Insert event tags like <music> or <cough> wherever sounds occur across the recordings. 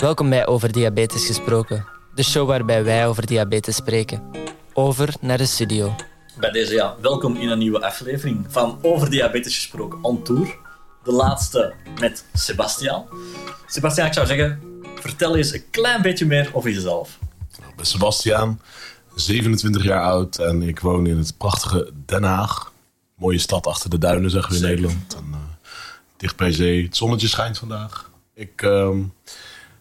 Welkom bij Over Diabetes Gesproken, de show waarbij wij over diabetes spreken. Over naar de studio. Bij deze, ja, welkom in een nieuwe aflevering van Over Diabetes Gesproken on Tour. De laatste met Sebastian. Sebastian, ik zou zeggen, vertel eens een klein beetje meer over jezelf. Ik ben Sebastian, 27 jaar oud en ik woon in het prachtige Den Haag. Mooie stad achter de duinen, zeggen we in Zeker. Nederland. En, eh, dicht bij zee. Het zonnetje schijnt vandaag. Ik ehm,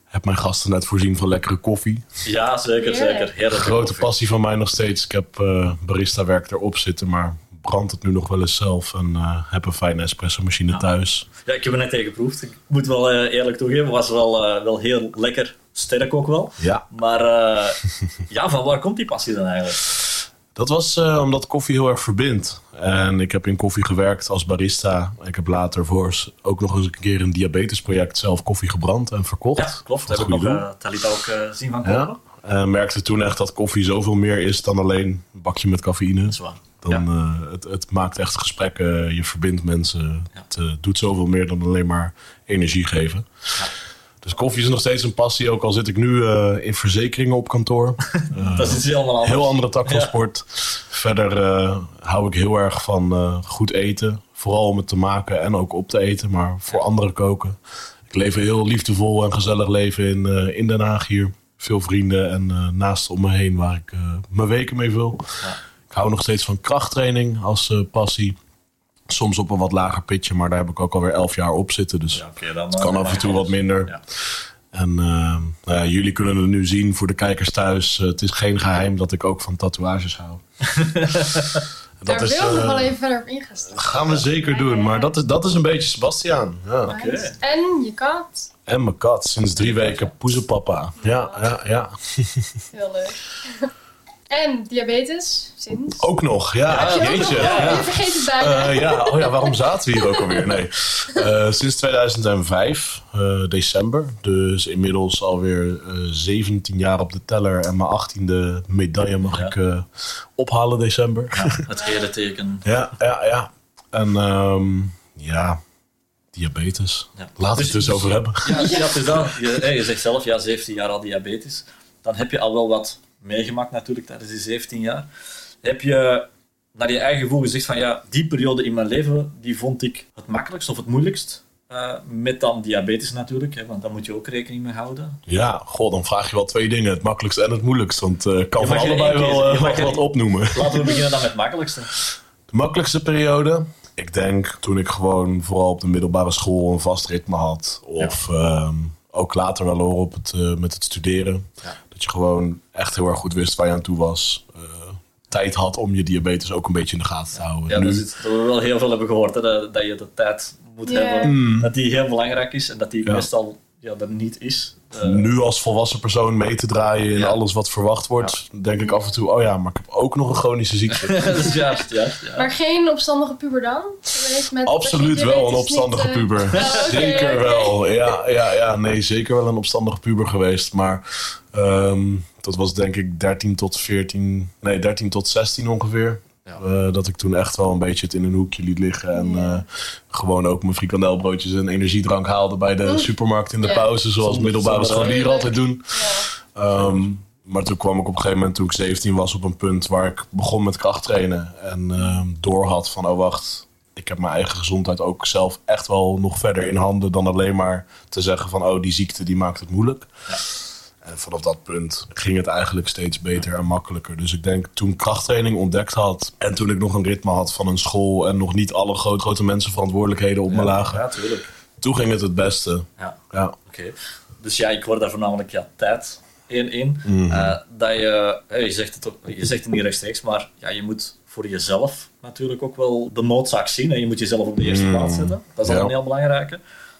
heb mijn gasten net voorzien van lekkere koffie. Ja, zeker, zeker. Heerlijke Grote koffie. passie van mij nog steeds. Ik heb eh barista werk erop zitten, maar brand het nu nog wel eens zelf. En eh, heb een fijne espresso machine thuis. Ja, ik heb er net tegen geproefd. Ik moet wel eh, eerlijk toegeven, was wel, eh, wel heel lekker. Sterk ook wel. Ja, Maar eh, <laughs> ja, van waar komt die passie dan eigenlijk? Dat was eh, omdat koffie heel erg verbindt. En ik heb in koffie gewerkt als barista. Ik heb later voor ook nog eens een keer een diabetesproject zelf koffie gebrand en verkocht. Ja, klopt. Heb ik nog uh, Talita ook eh, zien van komen. Ja. Merkte toen echt dat koffie zoveel meer is dan alleen een bakje met cafeïne. Dat is waar. Dan, Ja. het, het maakt echt gesprekken, je verbindt mensen. Het doet zoveel meer dan alleen maar energie geven. Dus koffie is nog steeds een passie, ook al zit ik nu eh, in verzekeringen op kantoor. <laughs> Dat is iets helemaal anders. Heel andere tak van Ja. sport. Verder eh, hou ik heel erg van eh, goed eten. Vooral om het te maken en ook op te eten, maar voor anderen koken. Ik leef een heel liefdevol en gezellig leven in, eh, in Den Haag hier. Veel vrienden en eh, naast om me heen waar ik eh, mijn weken mee vul. Ik hou nog steeds van krachttraining als eh, passie. Soms op een wat lager pitje, maar daar heb ik ook alweer elf jaar op zitten. Dus Ja, oké, dan, het eh, kan dan af en toe wat minder. Ja. En eh, nou ja, jullie kunnen het nu zien voor de kijkers thuis. Eh, het is geen geheim dat ik ook van tatoeages hou. <laughs> Daar dat wil ik nog eh, wel even verder op ingaan. gaan we zeker doen. Maar dat is, dat is een beetje Sebastian. Ja. Oké. En je kat. En mijn kat, sinds drie weken poezenpapa. Ja, ja, ja. Heel leuk. <laughs> En diabetes, sinds. Ook nog, ja. Nog- Jeetje. Ja. Je vergeet het bijna. Eh, ja, oh ja, waarom zaten we hier ook alweer? Nee. Eh, sinds 2005, eh, december. Dus inmiddels alweer eh 17 jaar op de teller. En mijn 18e medaille mag Ja. ik ophalen december. Ja, het hele teken. <laughs> Ja, ja, ja. En ehm, ja, diabetes. Ja. Laten we het dus over hebben. Ja, <laughs> ja. dat. Je, je zegt zelf, ja, 17 jaar al diabetes. Dan heb je al wel wat meegemaakt natuurlijk tijdens die 17 jaar. Heb je naar je eigen gevoel gezegd van, ja, die periode in mijn leven, die vond ik het makkelijkst of het moeilijkst. Eh, met dan diabetes natuurlijk, hè, want daar moet je ook rekening mee houden. Ja, goh, dan vraag je wel twee dingen. Het makkelijkste en het moeilijkst. Want eh kan van allebei wel eh, <laughs> Je wat, wat opnoemen. Laten we beginnen dan met het makkelijkste. De makkelijkste periode? Ik denk toen ik gewoon vooral op de middelbare school een vast ritme had. Of ehm, ook later wel hoor op het, met het studeren. Ja. Dat je gewoon echt heel erg goed wist waar je aan toe was. Tijd had om je diabetes ook een beetje in de gaten te houden. Ja, nu, dat, is iets dat we wel heel veel hebben gehoord, hè, dat, dat je de tijd moet hebben. Dat die heel belangrijk is en dat die. Ja. meestal ja, er niet is. Eh, nu als volwassen persoon mee te draaien in Ja. alles wat verwacht wordt, denk ik af en toe, oh ja, maar ik heb ook nog een chronische ziekte. <laughs> dat is juist, juist. Ja. Maar geen opstandige puber dan? Met Absoluut wel een opstandige niet, eh, puber. Oh, zeker wel. Ja, ja, ja, nee, zeker wel een opstandige puber geweest. Maar ehm, dat was denk ik 13 tot 14, nee, 13 tot 16 ongeveer. Ja. Eh, dat ik toen echt wel een beetje het in een hoekje liet liggen. En Ja. eh, gewoon ook mijn frikandelbroodjes en energiedrank haalde bij de Oeh. supermarkt in de Ja. pauze. Zoals middelbare scholieren altijd doen. Ja. Ehm, maar toen kwam ik op een gegeven moment, toen ik 17 was, op een punt waar ik begon met krachttrainen. En ehm door had van, oh wacht, ik heb mijn eigen gezondheid ook zelf echt wel nog verder in handen dan alleen maar te zeggen van, oh die ziekte die maakt het moeilijk. En vanaf dat punt ging het eigenlijk steeds beter en makkelijker. Dus ik denk toen ik krachttraining ontdekt had en toen ik nog een ritme had van een school en nog niet alle grote, grote mensen verantwoordelijkheden op me lagen, Ja, tuurlijk. toen ging het het beste. Ja. Ja. Oké. Dus ja, ik hoor daar voornamelijk ja, tijd in. in. Mhm. Eh, dat je, hè, je, zegt het ook, je zegt het niet rechtstreeks, maar ja, je moet voor jezelf natuurlijk ook wel de noodzaak zien. En je moet jezelf op de eerste Mhm. plaats zetten. Dat is al Ja. een heel belangrijke.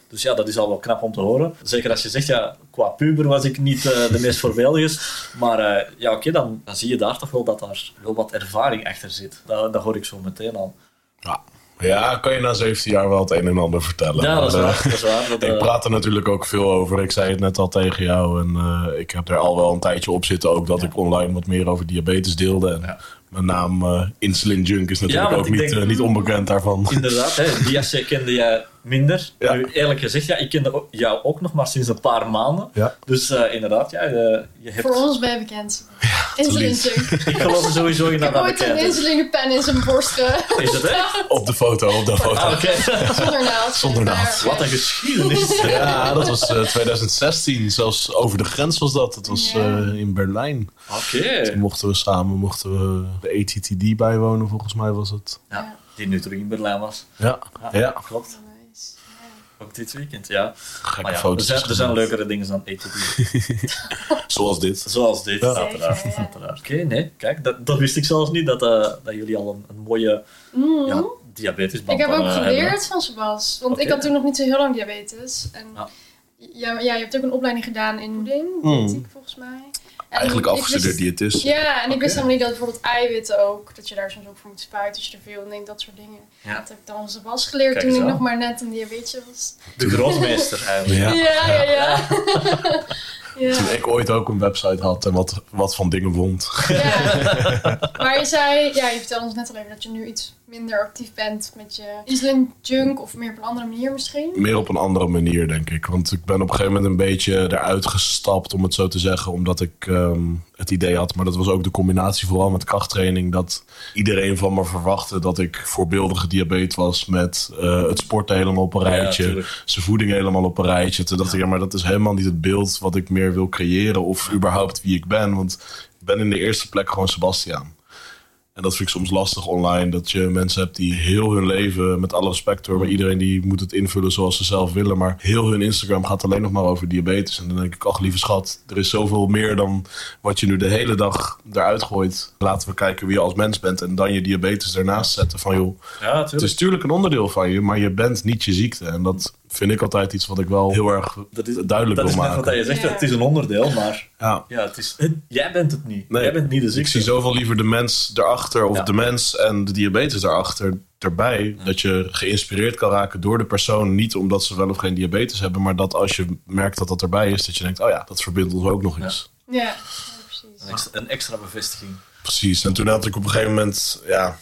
Dus ja, dat is al wel knap om te horen. Zeker als je zegt, ja, qua puber was ik niet eh, de meest voorbeeldigste. Maar eh, ja, oké, dan, dan zie je daar toch wel dat daar wel wat ervaring achter zit. Dat, dat hoor ik zo meteen al. Ja. ja, kan je na 17 jaar wel het een en ander vertellen. Ja, dat is waar. eh, Dat is waar. Dat, Ik praat er natuurlijk ook veel over. Ik zei het net al tegen jou. En ik heb er al wel een tijdje op zitten ook dat ik online wat meer over diabetes deelde. En Ja. Mijn naam uh, Insulin Junk is natuurlijk Ja, ook niet, denk- niet onbekend daarvan. Inderdaad, hè, Diace kende jij minder. Ja. Nu, eerlijk gezegd, ja, ik kende jou ook nog maar sinds een paar maanden. Ja. Dus eh, inderdaad, ja, eh, je hebt... Voor ons ben je bekend. Junk. Ik geloof er sowieso in Ik dat heb dat ooit een bekend is. insulinepen in zijn borst. Is het echt? Op de foto, op de foto. Ah, Oké. Zonder naald. Zonder naald. Wat een geschiedenis. Ja, dat was eh, 2016. Zelfs over de grens was dat. Het was Ja. eh, in Berlijn. Oké. Toen mochten we samen mochten we de ATTD bijwonen, volgens mij was het. Ja, die nu terug in Berlijn was. Ja, ja. Klopt. Ook dit weekend, ja. gekke Maar ja, er zijn, er zijn leukere dingen dan ATD. <laughs> Zoals dit. Zoals dit, Ja. uiteraard. Ja. uiteraard. Oké, nee, kijk, dat, dat wist ik zelfs niet, dat, eh, dat jullie al een, een mooie Mm. ja, diabetesband Ik heb ook eh, geleerd hebben. van Sebas. Want ik had toen nog niet zo heel lang diabetes. En Ja. ja. Ja, je hebt ook een opleiding gedaan in voeding, Mm. diëtiek volgens mij. En Eigenlijk afgestudeerd diëtist. Ja, en ik wist helemaal niet dat bijvoorbeeld eiwitten ook, dat je daar soms ook voor moet spuiten als je er veel neemt, dat soort dingen. Ja. Dat heb ik dan Sebas geleerd Kijk toen ik aan. nog maar net een diabetes was. De grootmeester eigenlijk. Ja. Ja, ja, ja. <laughs> ja. Toen ik ooit ook een website had en wat, wat van dingen wond. Ja. Maar je zei, ja, je vertelde ons net al even dat je nu iets minder actief bent met je insulin junk of meer op een andere manier misschien. Meer op een andere manier, denk ik. Want ik ben op een gegeven moment een beetje eruit gestapt, om het zo te zeggen. Omdat ik ehm, het idee had, maar dat was ook de combinatie vooral met krachttraining. Dat iedereen van me verwachtte dat ik voorbeeldige diabetes was. Met eh, het sporten helemaal op een rijtje. zijn voeding helemaal op een rijtje. Toen dacht ik, ja, maar dat is helemaal niet het beeld wat ik meer wil creëren. Of überhaupt wie ik ben. Want ik ben in de eerste plek gewoon Sebastiaan. En dat vind ik soms lastig online. Dat je mensen hebt die heel hun leven, met alle respect hoor, maar iedereen die moet het invullen zoals ze zelf willen. Maar heel hun Instagram gaat alleen nog maar over diabetes. En dan denk ik, ach lieve schat, er is zoveel meer dan wat je nu de hele dag eruit gooit. Laten we kijken wie je als mens bent en dan je diabetes ernaast zetten. Van joh, Ja, het is natuurlijk een onderdeel van je, maar je bent niet je ziekte. En dat vind ik altijd iets wat ik wel heel erg Dat is, duidelijk dat is wil net wat maken. je zegt, Ja. het is een onderdeel, maar Ja. ja, het is, het- jij bent het niet. Nee, jij bent niet de Ik ziekte. zie zoveel liever de mens erachter, of Ja. de mens en de diabetes daarachter, erbij. Dat je geïnspireerd kan raken door de persoon. Niet omdat ze wel of geen diabetes hebben, maar dat als je merkt dat dat erbij is, dat je denkt: oh ja, dat verbindt ons ook nog eens. Ja, ja, precies. Een extra, een extra bevestiging. Precies. En toen had ik op een gegeven moment, ja,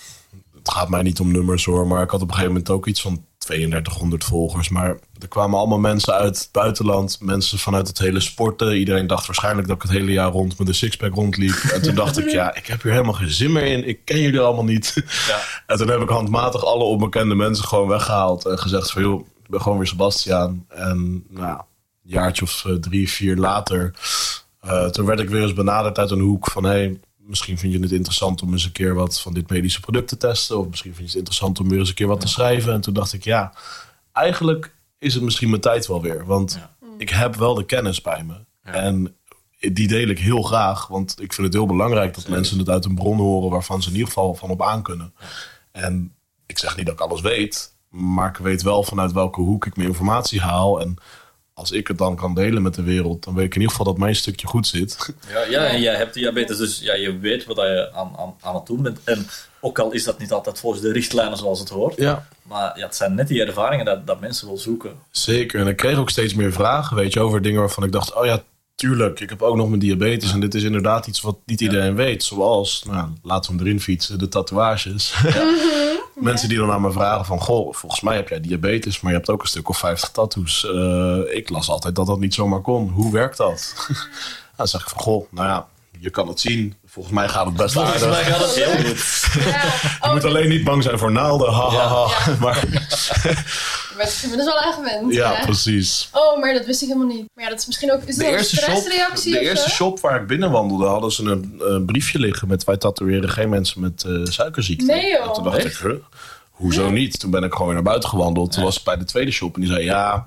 het gaat mij niet om nummers hoor, maar ik had op een gegeven moment ook iets van 3200 volgers. Maar er kwamen allemaal mensen uit het buitenland, mensen vanuit het hele sporten. Iedereen dacht waarschijnlijk dat ik het hele jaar rond met een sixpack rondliep. En toen dacht ik, ja, ik heb hier helemaal geen zin meer in. Ik ken jullie allemaal niet. Ja. <laughs> En toen heb ik handmatig alle onbekende mensen gewoon weggehaald. En gezegd van, joh, ik ben gewoon weer Sebastiaan. En nou, een jaartje of eh, drie, vier later... eh, toen werd ik weer eens benaderd uit een hoek van... Hey, misschien vind je het interessant om eens een keer wat van dit medische product te testen. Of misschien vind je het interessant om weer eens een keer wat te schrijven. En toen dacht ik, ja, eigenlijk is het misschien mijn tijd wel weer. Want Ja. ik heb wel de kennis bij me. Ja. En die deel ik heel graag. Want ik vind het heel belangrijk dat Zeker. mensen het uit een bron horen... waarvan ze in ieder geval van op aan kunnen. En ik zeg niet dat ik alles weet. Maar ik weet wel vanuit welke hoek ik mijn informatie haal. En als ik het dan kan delen met de wereld... dan weet ik in ieder geval dat mijn stukje goed zit. <laughs> Ja, ja, en jij hebt diabetes, dus ja, je weet wat je aan, aan, aan het doen bent. En ook al is dat niet altijd volgens de richtlijnen zoals het hoort. Ja. Maar ja, het zijn net die ervaringen dat, dat mensen wel zoeken. Zeker. En ik kreeg ook steeds meer vragen, weet je, over dingen waarvan ik dacht, oh ja, tuurlijk, ik heb ook nog mijn diabetes. En dit is inderdaad iets wat niet iedereen weet. Zoals, nou, laten we hem erin fietsen, de tatoeages. <laughs> Mensen die dan aan me vragen van, goh, volgens mij heb jij diabetes, maar je hebt ook een stuk of 50 tattoos. Eh, ik las altijd dat dat niet zomaar kon. Hoe werkt dat? <laughs> dan zeg ik van, goh, nou ja, je kan het zien. Volgens mij gaat het best Volgens mij aardig. gaat het heel <laughs> goed. Ja. Je Oh, moet alleen niet bang zijn voor naalden. Ha, ha, ha. Ja. <laughs> Maar je bent <laughs> er inmiddels wel aan gewend. ja, hè? precies. Oh, maar dat wist ik helemaal niet. Maar ja, dat is misschien ook... Is De een eerste, shop, stressreactie de eerste shop waar ik binnenwandelde, hadden ze een, een briefje liggen met wij tatoeëren geen mensen met eh, suikerziekte. Nee, joh. En toen dacht Echt? ik, huh? hoezo niet? Toen ben ik gewoon weer naar buiten gewandeld. Toen was ik bij de tweede shop en die zei ja,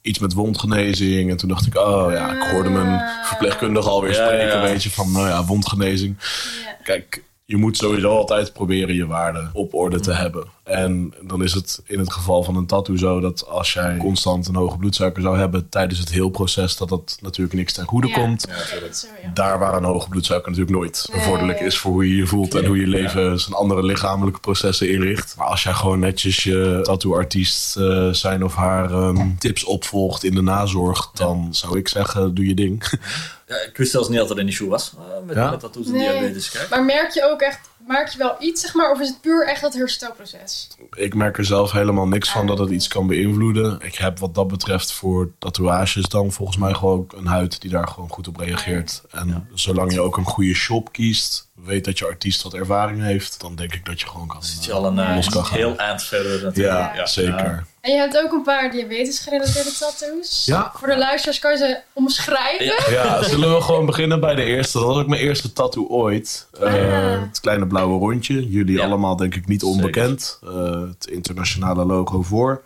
iets met wondgenezing. En toen dacht ik, oh ja, ik hoorde mijn verpleegkundige alweer Ja, spreken, ja. weet je, van nou ja, wondgenezing. Ja. Kijk, je moet sowieso altijd proberen je waarde op orde te hebben. En dan is het in het geval van een tattoo zo dat als jij constant een hoge bloedsuiker zou hebben tijdens het heel proces, dat dat natuurlijk niks ten goede Ja. komt. Ja, dat is zo, ja. Daar waar een hoge bloedsuiker natuurlijk nooit Nee. bevorderlijk is voor hoe je je voelt en hoe je leven zijn andere lichamelijke processen inricht. Maar als jij gewoon netjes je tattooartiest eh, zijn of haar ehm, tips opvolgt in de nazorg, dan zou ik zeggen, doe je ding. Ja, ik wist zelfs niet dat er een issue was uh, met, Ja? met tattoos en Nee. diabetes. Kijk. Maar merk je ook echt, merk je wel iets, zeg maar, of is het puur echt dat herstelproces? Ik merk er zelf helemaal niks van Ah. dat het iets kan beïnvloeden. Ik heb wat dat betreft voor tatoeages dan volgens mij gewoon een huid die daar gewoon goed op reageert. En zolang je ook een goede shop kiest, weet dat je artiest wat ervaring heeft, dan denk ik dat je gewoon kan. Zit je eh, al een eh, los kan gaan. heel eind verder natuurlijk. Ja, zeker. En je hebt ook een paar diabetes gerelateerde tattoos. Ja. Voor de luisteraars kan je ze omschrijven. Ja. Ja, zullen we gewoon beginnen bij de eerste? Dat was ook mijn eerste tattoo ooit. Eh, Ah. Het kleine blauwe rondje. Jullie Ja. allemaal denk ik niet onbekend. Eh, het internationale logo voor.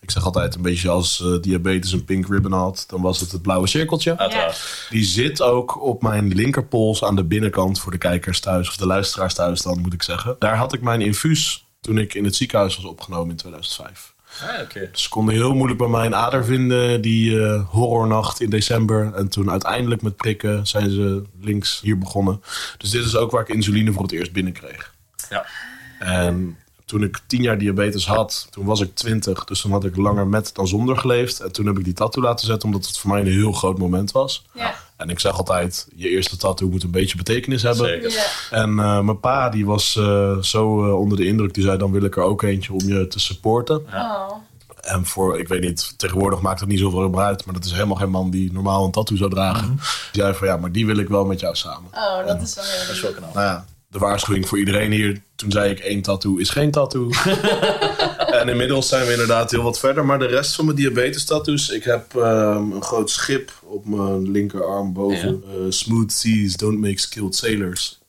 Ik zeg altijd een beetje als eh, diabetes een pink ribbon had. Dan was het het blauwe cirkeltje. Uiteraard. Die zit ook op mijn linkerpols aan de binnenkant voor de kijkers thuis. Of de luisteraars thuis dan moet ik zeggen. Daar had ik mijn infuus toen ik in het ziekenhuis was opgenomen in 2005. Ah, oké. Ze konden heel moeilijk bij mij een ader vinden, die eh, horrornacht in december. En toen uiteindelijk met prikken zijn ze links hier begonnen. Dus dit is ook waar ik insuline voor het eerst binnenkreeg. Ja. En toen ik tien jaar diabetes had, toen was ik twintig. Dus toen had ik langer met dan zonder geleefd. En toen heb ik die tattoo laten zetten, omdat het voor mij een heel groot moment was. Ja. En ik zeg altijd, je eerste tattoo moet een beetje betekenis hebben. Zeker. Ja. En eh, mijn pa die was eh, zo eh, onder de indruk, die zei dan wil ik er ook eentje om je te supporten. Oh. En voor, ik weet niet, tegenwoordig maakt het niet zoveel meer uit. Maar dat is helemaal geen man die normaal een tattoo zou dragen. Die zei van ja, maar die wil ik wel met jou samen. oh, dat is wel heel Dat is wel knap. Nou ja, de waarschuwing voor iedereen hier. Toen zei ik één tattoo is geen tattoo. <laughs> en inmiddels zijn we inderdaad heel wat verder. Maar de rest van mijn diabetes tattoos. Ik heb ehm, een groot schip op mijn linkerarm boven. Eh, smooth seas don't make skilled sailors.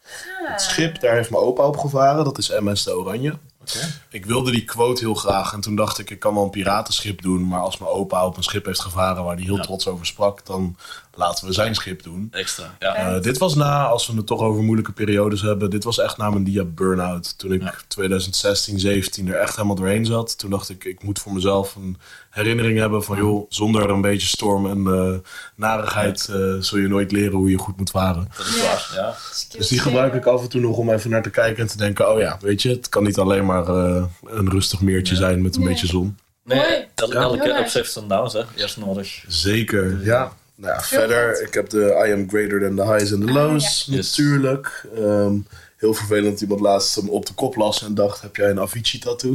Het schip, daar heeft mijn opa op gevaren. Dat is MS de Oranje. Oké. Ik wilde die quote heel graag. En toen dacht ik, ik kan wel een piratenschip doen. Maar als mijn opa op een schip heeft gevaren waar hij heel trots over sprak, dan laten we zijn schip doen. Extra. Ja. Eh, dit was na, als we het toch over moeilijke periodes hebben, dit was echt na mijn dia burn-out. Toen ik Ja. 2016, 17 er echt helemaal doorheen zat. Toen dacht ik, ik moet voor mezelf een herinnering hebben van joh, zonder een beetje storm en eh, narigheid eh, zul je nooit leren hoe je goed moet varen. Dat is Ja. waar. Ja. Dus die gebruik ik af en toe nog om even naar te kijken en te denken, oh ja, weet je, het kan niet alleen maar eh, een rustig meertje zijn met een Nee. beetje zon. Nee, elke ups heeft zijn downs, hè. Eerst nodig. Zeker, ja. Nou ja, Heel verder, goed. ik heb de I am greater than the highs and the Ah, lows. Yes. natuurlijk. Ehm, heel vervelend dat iemand laatst hem op de kop las en dacht, heb jij een Avicii tattoo?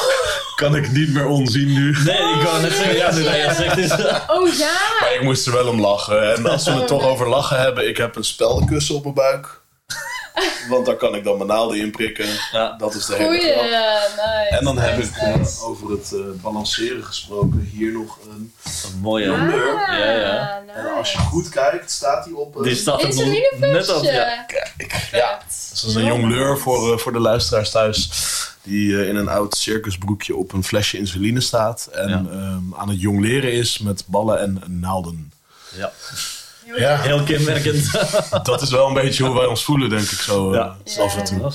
<laughs> kan ik niet meer onzien nu. Nee, ik wou net zeggen, ja, nu dat je zegt is... <laughs> Oh ja! Maar ik moest er wel om lachen. En als we het toch over lachen hebben, ik heb een speldenkussen op mijn buik. <laughs> Want daar kan ik dan mijn naalden in prikken. Ja. Dat is de hele Goeie, grap. nice. En dan heb nice, ik eh, nice. over het eh, balanceren gesproken hier nog een. Een mooie... Ah. Ja, ja. nice. En als je goed kijkt, staat die op. een- Die staat er nog Insulineflesje. net op, ja. Ja. Vet. Dat is een jong leur voor, eh, voor de luisteraars thuis. Die eh, in een oud circusbroekje op een flesje insuline staat. En Ja. ehm, aan het jong leren is met ballen en naalden. Ja. Ja. Heel kenmerkend. <laughs> Dat is wel een beetje hoe wij ons voelen, denk ik zo. eh, Ja. af en toe.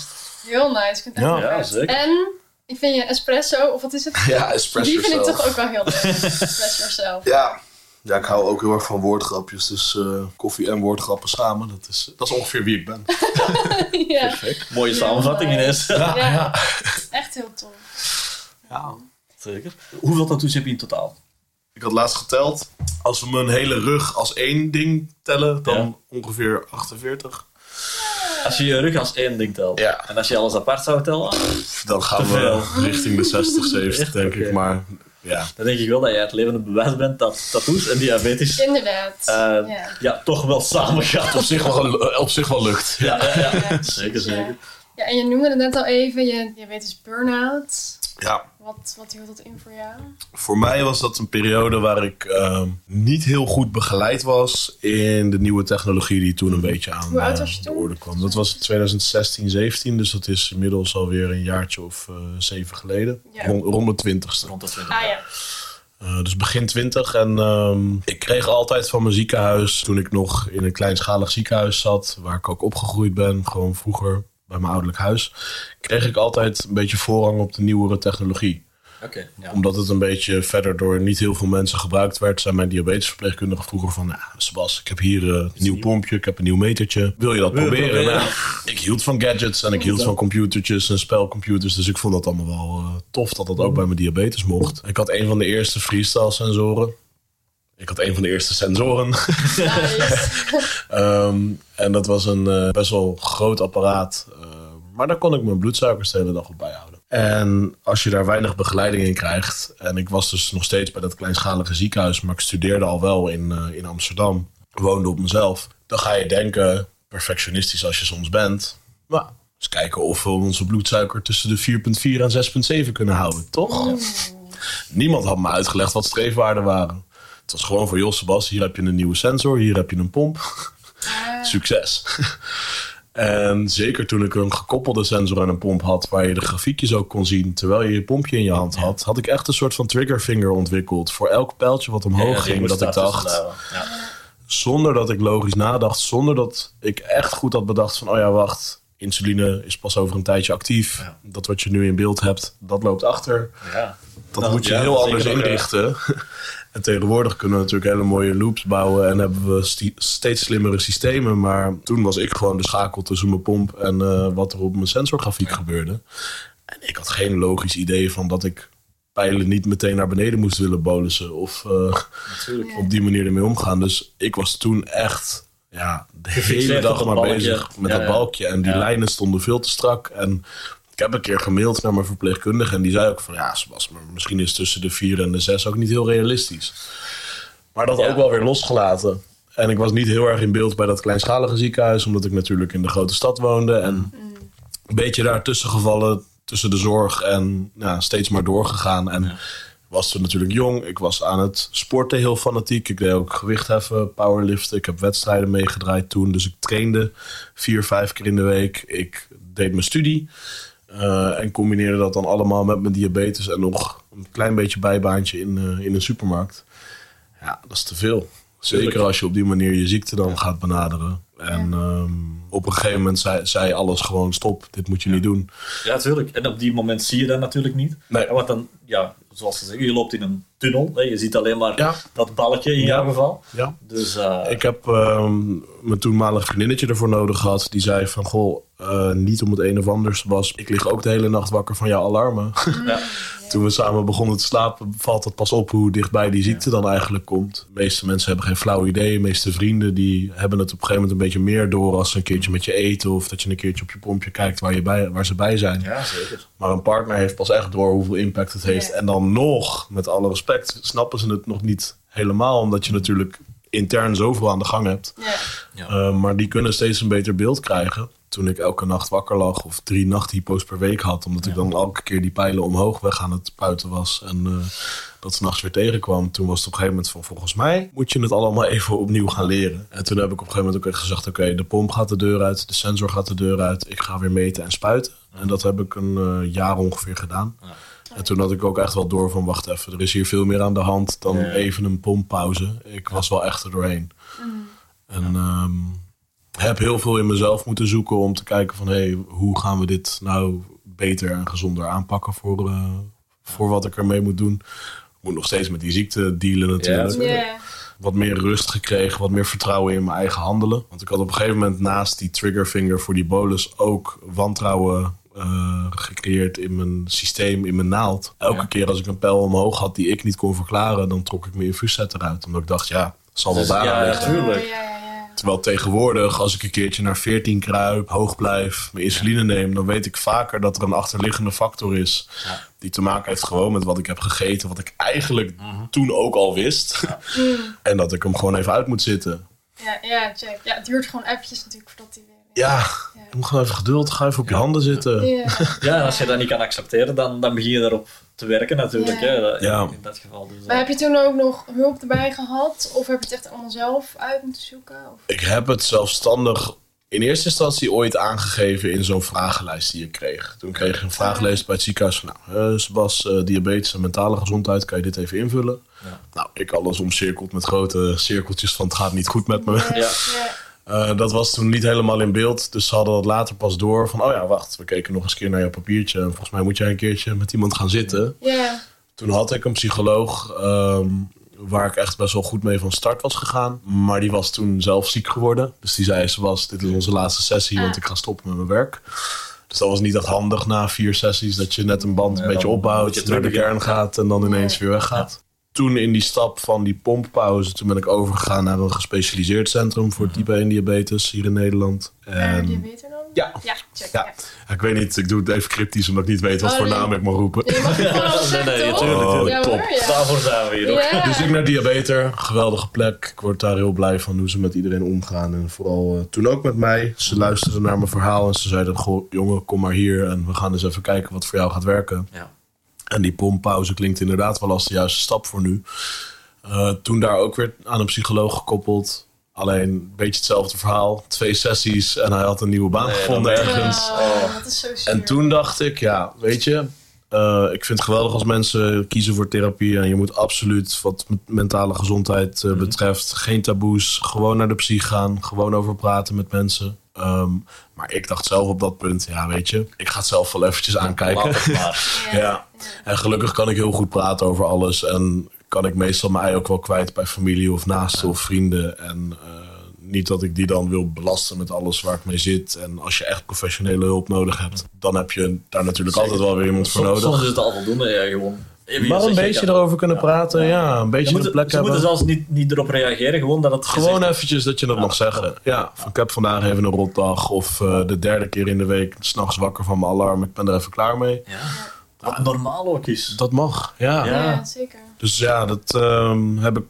Heel nice. Ik Ja. Ja, zeker. En ik vind je espresso, of wat is het? Ja, espresso Die vind ik toch ook wel heel leuk. <laughs> Espresso yourself. Ja. ja, ik hou ook heel erg van woordgrapjes. Dus eh, koffie en woordgrappen samen, dat is, dat is ongeveer wie ik ben. <laughs> ja, Mooie samenvatting. Ja, Ja. ja. echt heel tof. ja. Zeker. Hoeveel tattoos heb je in totaal? Ik had laatst geteld. Als we mijn hele rug als één ding tellen, dan ongeveer 48. Als je je rug als één ding telt. Ja. En als je alles apart zou tellen, Dan gaan we veel. richting de 60, 70, <laughs> denk ik. Maar ja, dan denk ik wel dat jij het levende bewijs bent dat tattoos en diabetes Inderdaad. eh, ja. ja, toch wel samen gaan. op zich wel, op zich wel lukt. Ja, ja, ja. Ja. Zeker, zeker. Ja, en je noemde het net al even, je diabetes burn-out. Ja, Wat, wat hield dat in voor jou? voor mij was dat een periode waar ik ehm, niet heel goed begeleid was in de nieuwe technologie die toen een beetje aan Hoe oud eh, was je de orde kwam. Dat was 2016, 17, dus dat is inmiddels alweer een jaartje of eh, zeven geleden. Ja. Rond, rond mijn twintigste. Rond de 20. Ah ja. Eh, dus begin twintig. En ehm, ik kreeg altijd van mijn ziekenhuis, toen ik nog in een kleinschalig ziekenhuis zat, waar ik ook opgegroeid ben, gewoon vroeger bij mijn ouderlijk huis, kreeg ik altijd een beetje voorrang op de nieuwere technologie. Oké, ja. Omdat het een beetje verder door niet heel veel mensen gebruikt werd, zei mijn diabetesverpleegkundige vroeger van, ja, Sebas, ik heb hier eh, een nieuw pompje, ik heb een nieuw metertje. Wil je dat Wil je het proberen? Nou <laughs> ik hield van gadgets en ik hield van computertjes en spelcomputers, dus ik vond dat allemaal wel eh, tof dat dat ook bij mijn diabetes mocht. Ik had een van de eerste freestyle sensoren. Ik had een van de eerste sensoren. Nice. <laughs> Ehm, en dat was een eh, best wel groot apparaat. Maar daar kon ik mijn bloedsuikers de hele dag op bijhouden. En als je daar weinig begeleiding in krijgt. En ik was dus nog steeds bij dat kleinschalige ziekenhuis. Maar ik studeerde al wel in, eh, in Amsterdam. Woonde op mezelf. Dan ga je denken, perfectionistisch als je soms bent. Nou, eens kijken of we onze bloedsuiker tussen de 4,4 en 6,7 kunnen houden. Toch? Niemand had me uitgelegd wat streefwaarden waren. Het was gewoon van, joh Sebas, hier heb je een nieuwe sensor, hier heb je een pomp. Succes. En zeker toen ik een gekoppelde sensor en een pomp had, waar je de grafiekjes ook kon zien terwijl je je pompje in je hand had, had ik echt een soort van triggerfinger ontwikkeld. Voor elk pijltje wat omhoog Ja, ging, dat ik dacht, zonder dat ik logisch nadacht, zonder dat ik echt goed had bedacht van, oh ja, wacht, insuline is pas over een tijdje actief. Ja. Dat wat je nu in beeld hebt, dat loopt achter. Ja. Dat Nou, moet je ja, heel anders inrichten. <laughs> en tegenwoordig kunnen we natuurlijk hele mooie loops bouwen en hebben we steeds slimmere systemen. Maar toen was ik gewoon de schakel tussen mijn pomp en eh, wat er op mijn sensorgrafiek gebeurde. En ik had geen logisch idee van dat ik pijlen niet meteen naar beneden moest willen bolussen of eh, op die manier ermee omgaan. Dus ik was toen echt ja, de hele dag maar balkje. bezig met Ja, dat balkje. En die Ja. lijnen stonden veel te strak. En ik heb een keer gemaild naar mijn verpleegkundige. En die zei ook van ja, Sebas, maar misschien is tussen de 4 en de 6 ook niet heel realistisch. Maar dat Ja. ook wel weer losgelaten. En ik was niet heel erg in beeld bij dat kleinschalige ziekenhuis. Omdat ik natuurlijk in de grote stad woonde. En een beetje daartussen gevallen. Tussen de zorg en ja, steeds maar doorgegaan. En was toen natuurlijk jong. Ik was aan het sporten heel fanatiek. Ik deed ook gewichtheffen, powerliften. Ik heb wedstrijden meegedraaid toen. Dus ik trainde vier, vijf keer in de week. Ik deed mijn studie. Eh, en combineerde dat dan allemaal met mijn diabetes. En nog een klein beetje bijbaantje in, eh, in een supermarkt. Ja, dat is te veel. Zeker als je op die manier je ziekte dan gaat benaderen. En ehm, op een gegeven moment zei, zei alles gewoon stop. Dit moet je niet doen. Ja, tuurlijk. En op die moment zie je dat natuurlijk niet. Nee. Ja, Want dan, ja, zoals ze zeggen, je loopt in een tunnel. Hè. Je ziet alleen maar Ja. dat balletje in Ja. jouw geval. Ja. Dus eh, Ik heb ehm, mijn toenmalige vriendinnetje ervoor nodig gehad. Die zei van, goh, eh, niet om het een of anders was. Ik lig ook de hele nacht wakker van jouw alarmen. <laughs> ja. Toen we samen begonnen te slapen, valt het pas op hoe dichtbij die ziekte dan eigenlijk komt. De meeste mensen hebben geen flauw idee. De meeste vrienden die hebben het op een gegeven moment een beetje meer door als ze een keertje met je eten. Of dat je een keertje op je pompje kijkt waar, je bij, waar ze bij zijn. ja, zeker. Maar een partner heeft pas echt door hoeveel impact het heeft. Ja. En dan nog, met alle respect, snappen ze het nog niet helemaal. Omdat je natuurlijk intern zoveel aan de gang hebt. Ja. Uh, maar die kunnen steeds een beter beeld krijgen. Toen ik elke nacht wakker lag of drie nachthypo's per week had. Omdat ik dan elke keer die pijlen omhoog weg aan het puiten was. En uh, dat s'nachts weer tegenkwam. Toen was het op een gegeven moment van volgens mij moet je het allemaal <laughs> even opnieuw gaan leren. En toen heb ik op een gegeven moment ook echt gezegd. Oké, de pomp gaat de deur uit. De sensor gaat de deur uit. Ik ga weer meten en spuiten. En dat heb ik een uh, jaar ongeveer gedaan. Ja. En toen had ik ook echt wel door van wacht even. Er is hier veel meer aan de hand dan Ja. even een pomppauze. Ik was wel echt er doorheen. En ehm, heb heel veel in mezelf moeten zoeken om te kijken van... hé, hey, hoe gaan we dit nou beter en gezonder aanpakken voor, uh, voor wat ik ermee moet doen. Ik moet nog steeds met die ziekte dealen natuurlijk. Ja. Wat meer rust gekregen, wat meer vertrouwen in mijn eigen handelen. Want ik had op een gegeven moment naast die triggerfinger voor die bolus... ook wantrouwen uh, gecreëerd in mijn systeem, in mijn naald. Elke Ja. keer als ik een pijl omhoog had die ik niet kon verklaren... dan trok ik mijn infuuszet eruit. Omdat ik dacht, ja, het zal wel Dus, daar ja, liggen. Tuurlijk. Ja, ja, ja. Terwijl tegenwoordig, als ik een keertje naar 14 kruip, hoog blijf, mijn insuline neem, dan weet ik vaker dat er een achterliggende factor is. Ja. Die te maken heeft gewoon met wat ik heb gegeten, wat ik eigenlijk toen ook al wist. <laughs> En dat ik hem gewoon even uit moet zitten. Ja, ja, check. Ja, het duurt gewoon eventjes natuurlijk voordat hij weer... Ja, je moet gewoon even geduld, ga even op je handen zitten. Ja. <laughs> Als je dat niet kan accepteren, dan, dan begin je erop te werken natuurlijk. Ja. Hè. In dat geval. Dus, eh, Maar heb je toen ook nog hulp erbij gehad? Of heb je het echt allemaal zelf uit moeten zoeken? Of... Ik heb het zelfstandig in eerste instantie ooit aangegeven in zo'n vragenlijst die ik kreeg. Toen kreeg ik een vragenlijst bij het ziekenhuis van... Nou, eh, Sebas, eh, diabetes en mentale gezondheid, kan je dit even invullen? Ja. Nou, ik alles omcirkeld met grote cirkeltjes van het gaat niet goed met me. Ja. Eh, dat was toen niet helemaal in beeld. Dus ze hadden dat later pas door van... oh ja, wacht, we keken nog eens een keer naar jouw papiertje... en volgens mij moet jij een keertje met iemand gaan zitten. Ja. Toen had ik een psycholoog... ehm, waar ik echt best wel goed mee van start was gegaan. Maar die was toen zelf ziek geworden. Dus die zei, was dit is onze laatste sessie... want Ah. ik ga stoppen met mijn werk. Dus dat was niet echt handig na vier sessies... dat je net een band Ja, een beetje opbouwt... naar de kern gaat en dan ineens weer weggaat. Toen in die stap van die pomppauze, toen ben ik overgegaan naar een gespecialiseerd centrum voor type 1 diabetes hier in Nederland. En... En beter dan? ja, Ja, check. ja. Ja. ik weet niet, ik doe het even cryptisch omdat ik niet weet wat Oh, voor nee. naam ik mag roepen. Mag <laughs> Nee, nee, toch? tuurlijk, Oh, tuurlijk. Ja, top. Daarvoor zijn we hier ook. Ja. Dus ik naar Diabeter, geweldige plek. Ik word daar heel blij van hoe ze met iedereen omgaan. En vooral eh, toen ook met mij. Ze luisterden naar mijn verhaal en ze zeiden: Goh, jongen, kom maar hier en we gaan eens even kijken wat voor jou gaat werken. Ja. En die pomppauze klinkt inderdaad wel als de juiste stap voor nu. Eh, toen daar ook weer aan een psycholoog gekoppeld. Alleen een beetje hetzelfde verhaal. Twee sessies en hij had een nieuwe baan Nee, gevonden ergens. Dat is zo zuur. En toen dacht ik, ja, weet je, eh, ik vind het geweldig als mensen kiezen voor therapie. En je moet absoluut, wat mentale gezondheid Mhm. eh, betreft, geen taboes. Gewoon naar de psych gaan. Gewoon over praten met mensen. Ehm, maar ik dacht zelf op dat punt, ja, weet je, ik ga het zelf wel eventjes aankijken. <laughs> Ja. En gelukkig kan ik heel goed praten over alles. En kan ik meestal mijn ei ook wel kwijt bij familie of naasten of vrienden. En eh, niet dat ik die dan wil belasten met alles waar ik mee zit. En als je echt professionele hulp nodig hebt, dan heb je daar natuurlijk altijd wel weer iemand voor nodig. soms is het al voldoende, ja, gewoon. maar een beetje erover kunnen praten, ja. Een beetje Je een moet, plek ze moeten hebben. zelfs niet, niet erop reageren, gewoon dat het Gewoon eventjes dat je het mag zeggen. Ja, van ik heb vandaag even een rotdag. Of eh, de derde keer in de week s'nachts wakker van mijn alarm. Ik ben er even klaar mee. Ja. Wat normaal ook is. Dat mag, ja. Ja. Ja, zeker. Dus ja, dat ehm, heb ik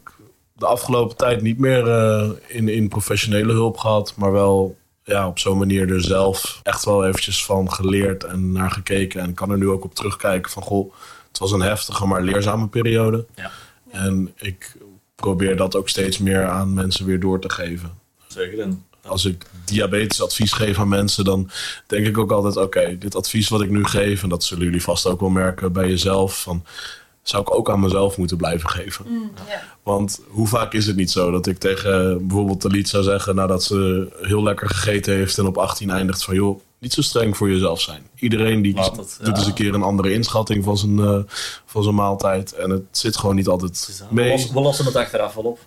de afgelopen tijd niet meer eh, in, in professionele hulp gehad. Maar wel ja, op zo'n manier er zelf echt wel eventjes van geleerd en naar gekeken. En kan er nu ook op terugkijken van goh, het was een heftige maar leerzame periode. Ja. En ik probeer dat ook steeds meer aan mensen weer door te geven. Zeker. En Als ik diabetesadvies geef aan mensen, dan denk ik ook altijd: oké, dit advies wat ik nu geef, en dat zullen jullie vast ook wel merken bij jezelf, van, zou ik ook aan mezelf moeten blijven geven. Mm. Want hoe vaak is het niet zo dat ik tegen bijvoorbeeld Talit zou zeggen nadat ze heel lekker gegeten heeft en op 18 eindigt van joh, niet zo streng voor jezelf zijn. Iedereen die het, doet ja. eens een keer een andere inschatting van zijn, eh, van zijn maaltijd. En het zit gewoon niet altijd mee. lossen, we lossen het achteraf wel op.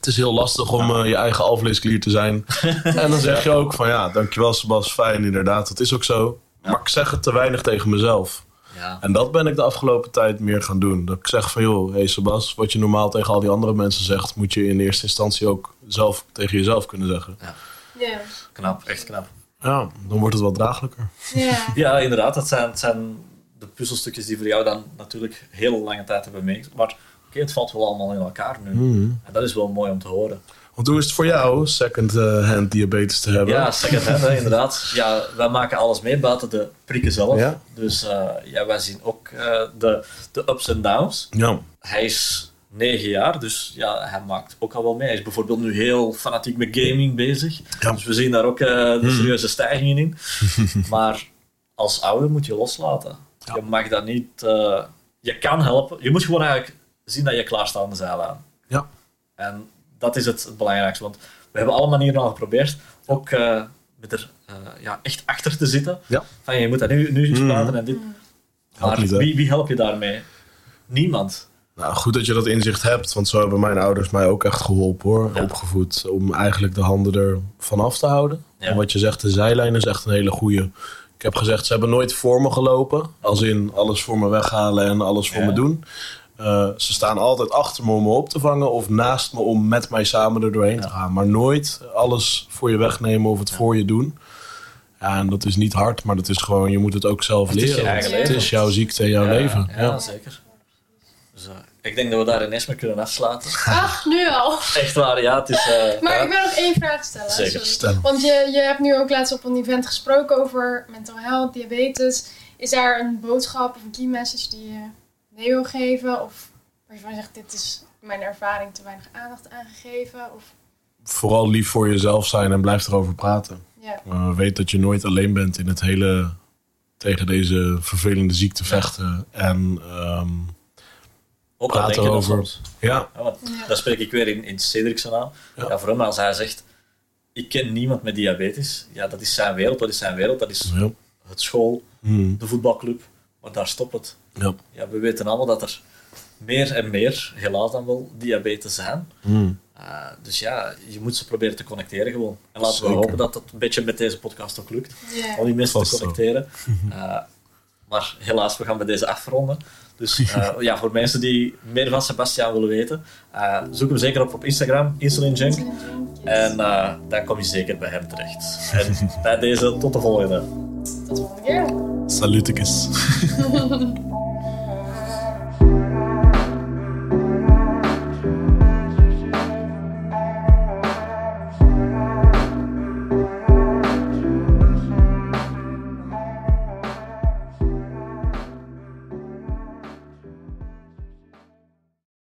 Het is heel lastig om eh, je eigen alvleesklier te zijn. <laughs> en dan zeg je ook van ja, dankjewel Sebas, fijn inderdaad, dat is ook zo. Maar ik zeg het te weinig tegen mezelf. Ja. En dat ben ik de afgelopen tijd meer gaan doen. Dat ik zeg van joh, hey Sebas, wat je normaal tegen al die andere mensen zegt, moet je in eerste instantie ook zelf tegen jezelf kunnen zeggen. Ja. Knap, echt knap. Ja, dan wordt het wat draaglijker. Ja. <laughs> Ja, inderdaad. Dat zijn, het zijn de puzzelstukjes die voor jou dan natuurlijk heel lange tijd hebben meegemaakt. Maar het valt wel allemaal in elkaar nu. En dat is wel mooi om te horen. Want hoe is het voor jou, second-hand diabetes te hebben? Ja, second hand, hè, inderdaad. Ja, wij maken alles mee buiten de prikken zelf. Ja. Dus eh, ja, wij zien ook eh, de, de ups en downs. Ja. Hij is negen jaar, dus ja, hij maakt ook al wel mee. Hij is bijvoorbeeld nu heel fanatiek met gaming bezig. Ja. Dus we zien daar ook eh, de serieuze stijgingen in. <laughs> maar als ouder moet je loslaten. Ja. Je mag dat niet... eh, je kan helpen. Je moet gewoon eigenlijk zien dat je klaar staat aan de zijlijn. Ja. En dat is het, het belangrijkste. Want we hebben alle manieren al geprobeerd. Ook eh, met er eh, ja, echt achter te zitten. Ja. Van je moet dat nu, nu eens praten en dit. Helpt Maar niet, hè? wie, wie help je daarmee? Niemand. Nou, goed dat je dat inzicht hebt, want zo hebben mijn ouders mij ook echt geholpen hoor. Ja. Opgevoed om eigenlijk de handen er vanaf te houden. Ja. En wat je zegt, de zijlijn is echt een hele goeie. Ik heb gezegd, ze hebben nooit voor me gelopen. Als in alles voor me weghalen en alles voor Ja. me doen. Eh, ze staan altijd achter me om me op te vangen of naast me om met mij samen er doorheen te gaan. Maar nooit alles voor je wegnemen of het voor je doen. Ja, en dat is niet hard, maar dat is gewoon, je moet het ook zelf Het leren. het is jouw ziekte en jouw Ja, leven. Ja, Ja. zeker. Dus, eh, ik denk dat we daar ineens mee kunnen afsluiten. Ach, nu al. Echt waar, ja. Het is, eh, Maar ja. ik wil nog één vraag stellen. Zeker. Want je, je hebt nu ook laatst op een event gesproken over mental health, diabetes. Is daar een boodschap of een key message die je mee wil geven? Of waarvan je zegt, dit is mijn ervaring te weinig aandacht aangegeven? Of, Vooral lief voor jezelf zijn en blijf erover praten. ja. Uh, weet dat je nooit alleen bent in het hele tegen deze vervelende ziekte vechten. En ehm, ook al praten denk je dat over- soms. ja, Ja, want Ja. dan spreek ik weer in, in Cedric's aan. Ja. Ja. voor hem, als hij zegt, ik ken niemand met diabetes. Ja, dat is zijn wereld, dat is zijn wereld. Dat is ja, het school, mm, de voetbalclub. Maar daar stopt het. Ja, Ja, we weten allemaal dat er meer en meer, helaas dan wel, diabetes zijn. mm. Uh, dus ja, je moet ze proberen te connecteren gewoon. En laten we hopen dat dat een beetje met deze podcast ook lukt. Om die mensen Vast te connecteren. Uh, <laughs> maar helaas, we gaan bij deze afronden. Dus uh, <laughs> ja, voor mensen die meer van Sebastian willen weten, uh, zoek hem zeker op op Instagram, Insulin Junk. En uh, dan kom je zeker bij hem terecht. En <laughs> bij deze, tot de volgende. Tot de volgende keer. Saluticus. <laughs>